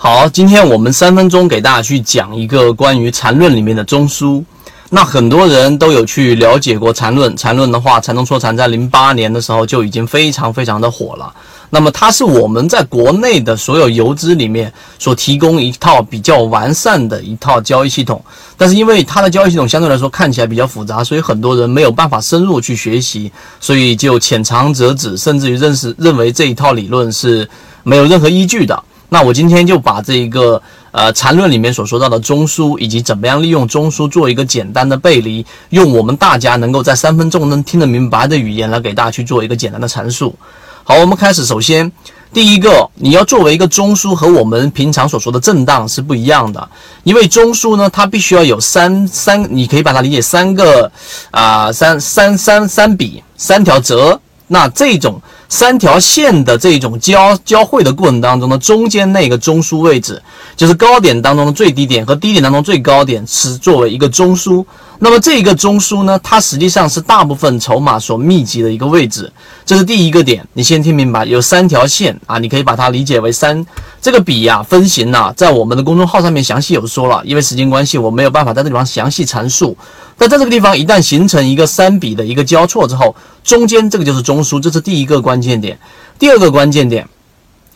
好，今天我们三分钟给大家去讲一个关于缠论里面的中枢。那很多人都有去了解过缠论，缠论的话，缠中说禅在零八年的时候就已经非常非常的火了。那么它是我们在国内的所有游资里面所提供一套比较完善的一套交易系统，但是因为它的交易系统相对来说看起来比较复杂，所以很多人没有办法深入去学习，所以就浅尝辄止，甚至于认识认为这一套理论是没有任何依据的。那我今天就把这一个。呃，缠论里面所说到的中枢，以及怎么样利用中枢做一个简单的背离，用我们大家能够在三分钟能听得明白的语言来给大家去做一个简单的阐述。好，我们开始。首先，第一个，你要作为一个中枢和我们平常所说的震荡是不一样的，因为中枢呢，它必须要有三三，你可以把它理解三个啊，三三三三笔三条折，那这种。三条线的这种交交汇的过程当中呢，中间那个中枢位置，就是高点当中的最低点和低点当中最高点，是作为一个中枢。那么这个中枢呢，它实际上是大部分筹码所密集的一个位置，这是第一个点。你先听明白，有三条线啊，你可以把它理解为三。这个笔呀，分型呐，在我们的公众号上面详细有说了，因为时间关系，我没有办法在这地方详细阐述。但在这个地方，一旦形成一个三笔的一个交错之后，中间这个就是中枢，这是第一个关键点。第二个关键点。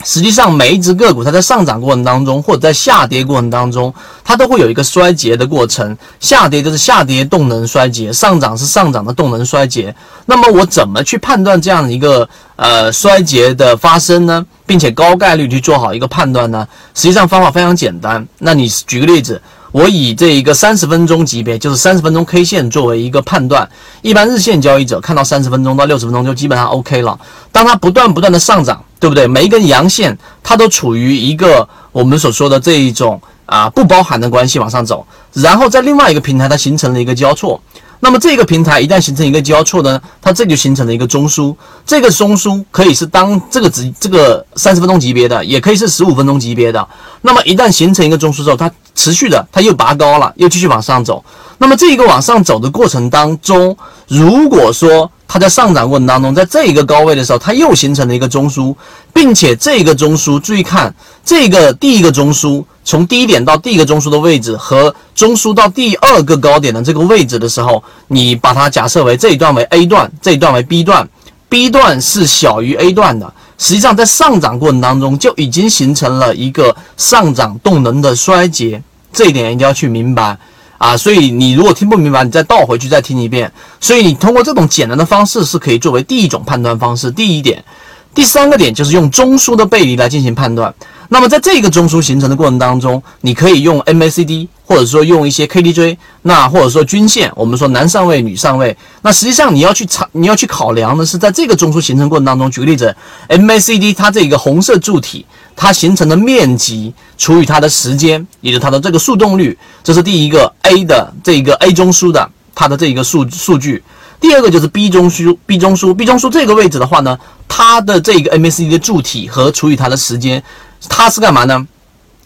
实际上，每一只个股它在上涨过程当中，或者在下跌过程当中，它都会有一个衰竭的过程。下跌就是下跌动能衰竭，上涨是上涨的动能衰竭。那么我怎么去判断这样一个呃衰竭的发生呢？并且高概率去做好一个判断呢？实际上方法非常简单。那你举个例子。我以这一个三十分钟级别，就是三十分钟 K 线作为一个判断，一般日线交易者看到三十分钟到六十分钟就基本上 OK 了。当它不断不断的上涨，对不对？每一根阳线它都处于一个我们所说的这一种啊不包含的关系往上走，然后在另外一个平台它形成了一个交错。那么这个平台一旦形成一个交错呢，它这就形成了一个中枢。这个中枢可以是当这个值这个三十分钟级别的，也可以是十五分钟级别的。那么一旦形成一个中枢之后，它持续的它又拔高了，又继续往上走。那么这一个往上走的过程当中，如果说它在上涨过程当中，在这一个高位的时候，它又形成了一个中枢，并且这个中枢，注意看这个第一个中枢，从低点到第一个中枢的位置和中枢到第二个高点的这个位置的时候，你把它假设为这一段为 A 段，这一段为 B 段，B 段是小于 A 段的，实际上在上涨过程当中就已经形成了一个上涨动能的衰竭，这一点一定要去明白。啊，所以你如果听不明白，你再倒回去再听一遍。所以你通过这种简单的方式是可以作为第一种判断方式。第一点，第三个点就是用中枢的背离来进行判断。那么在这个中枢形成的过程当中，你可以用 MACD，或者说用一些 KDJ，那或者说均线，我们说男上位女上位。那实际上你要去查，你要去考量的是在这个中枢形成过程当中，举个例子，MACD 它这个红色柱体。它形成的面积除以它的时间，也就是它的这个速动率，这是第一个 A 的这一个 A 中枢的它的这一个数数据。第二个就是 B 中枢，B 中枢，B 中枢这个位置的话呢，它的这个 MACD 的柱体和除以它的时间，它是干嘛呢？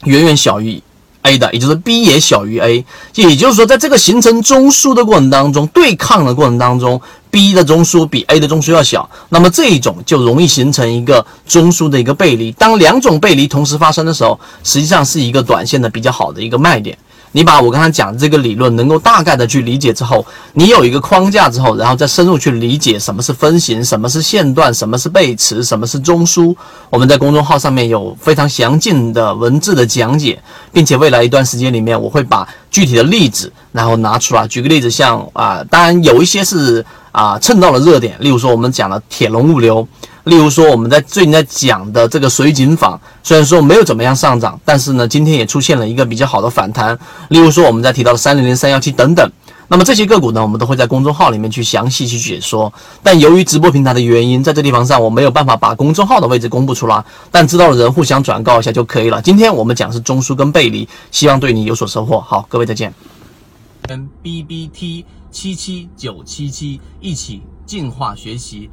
远远小于。A 的，也就是 B 也小于 A，也就是说，在这个形成中枢的过程当中，对抗的过程当中，B 的中枢比 A 的中枢要小，那么这一种就容易形成一个中枢的一个背离。当两种背离同时发生的时候，实际上是一个短线的比较好的一个卖点。你把我刚才讲的这个理论能够大概的去理解之后，你有一个框架之后，然后再深入去理解什么是分型，什么是线段，什么是背驰，什么是中枢。我们在公众号上面有非常详尽的文字的讲解，并且未来一段时间里面，我会把具体的例子然后拿出来。举个例子，像啊，当然有一些是啊蹭到了热点，例如说我们讲的铁龙物流。例如说，我们在最近在讲的这个水井坊，虽然说没有怎么样上涨，但是呢，今天也出现了一个比较好的反弹。例如说，我们在提到的三零零三幺七等等，那么这些个股呢，我们都会在公众号里面去详细去解说。但由于直播平台的原因，在这地方上我没有办法把公众号的位置公布出来，但知道的人互相转告一下就可以了。今天我们讲是中枢跟背离，希望对你有所收获。好，各位再见。跟 B B T 七七九七七一起进化学习。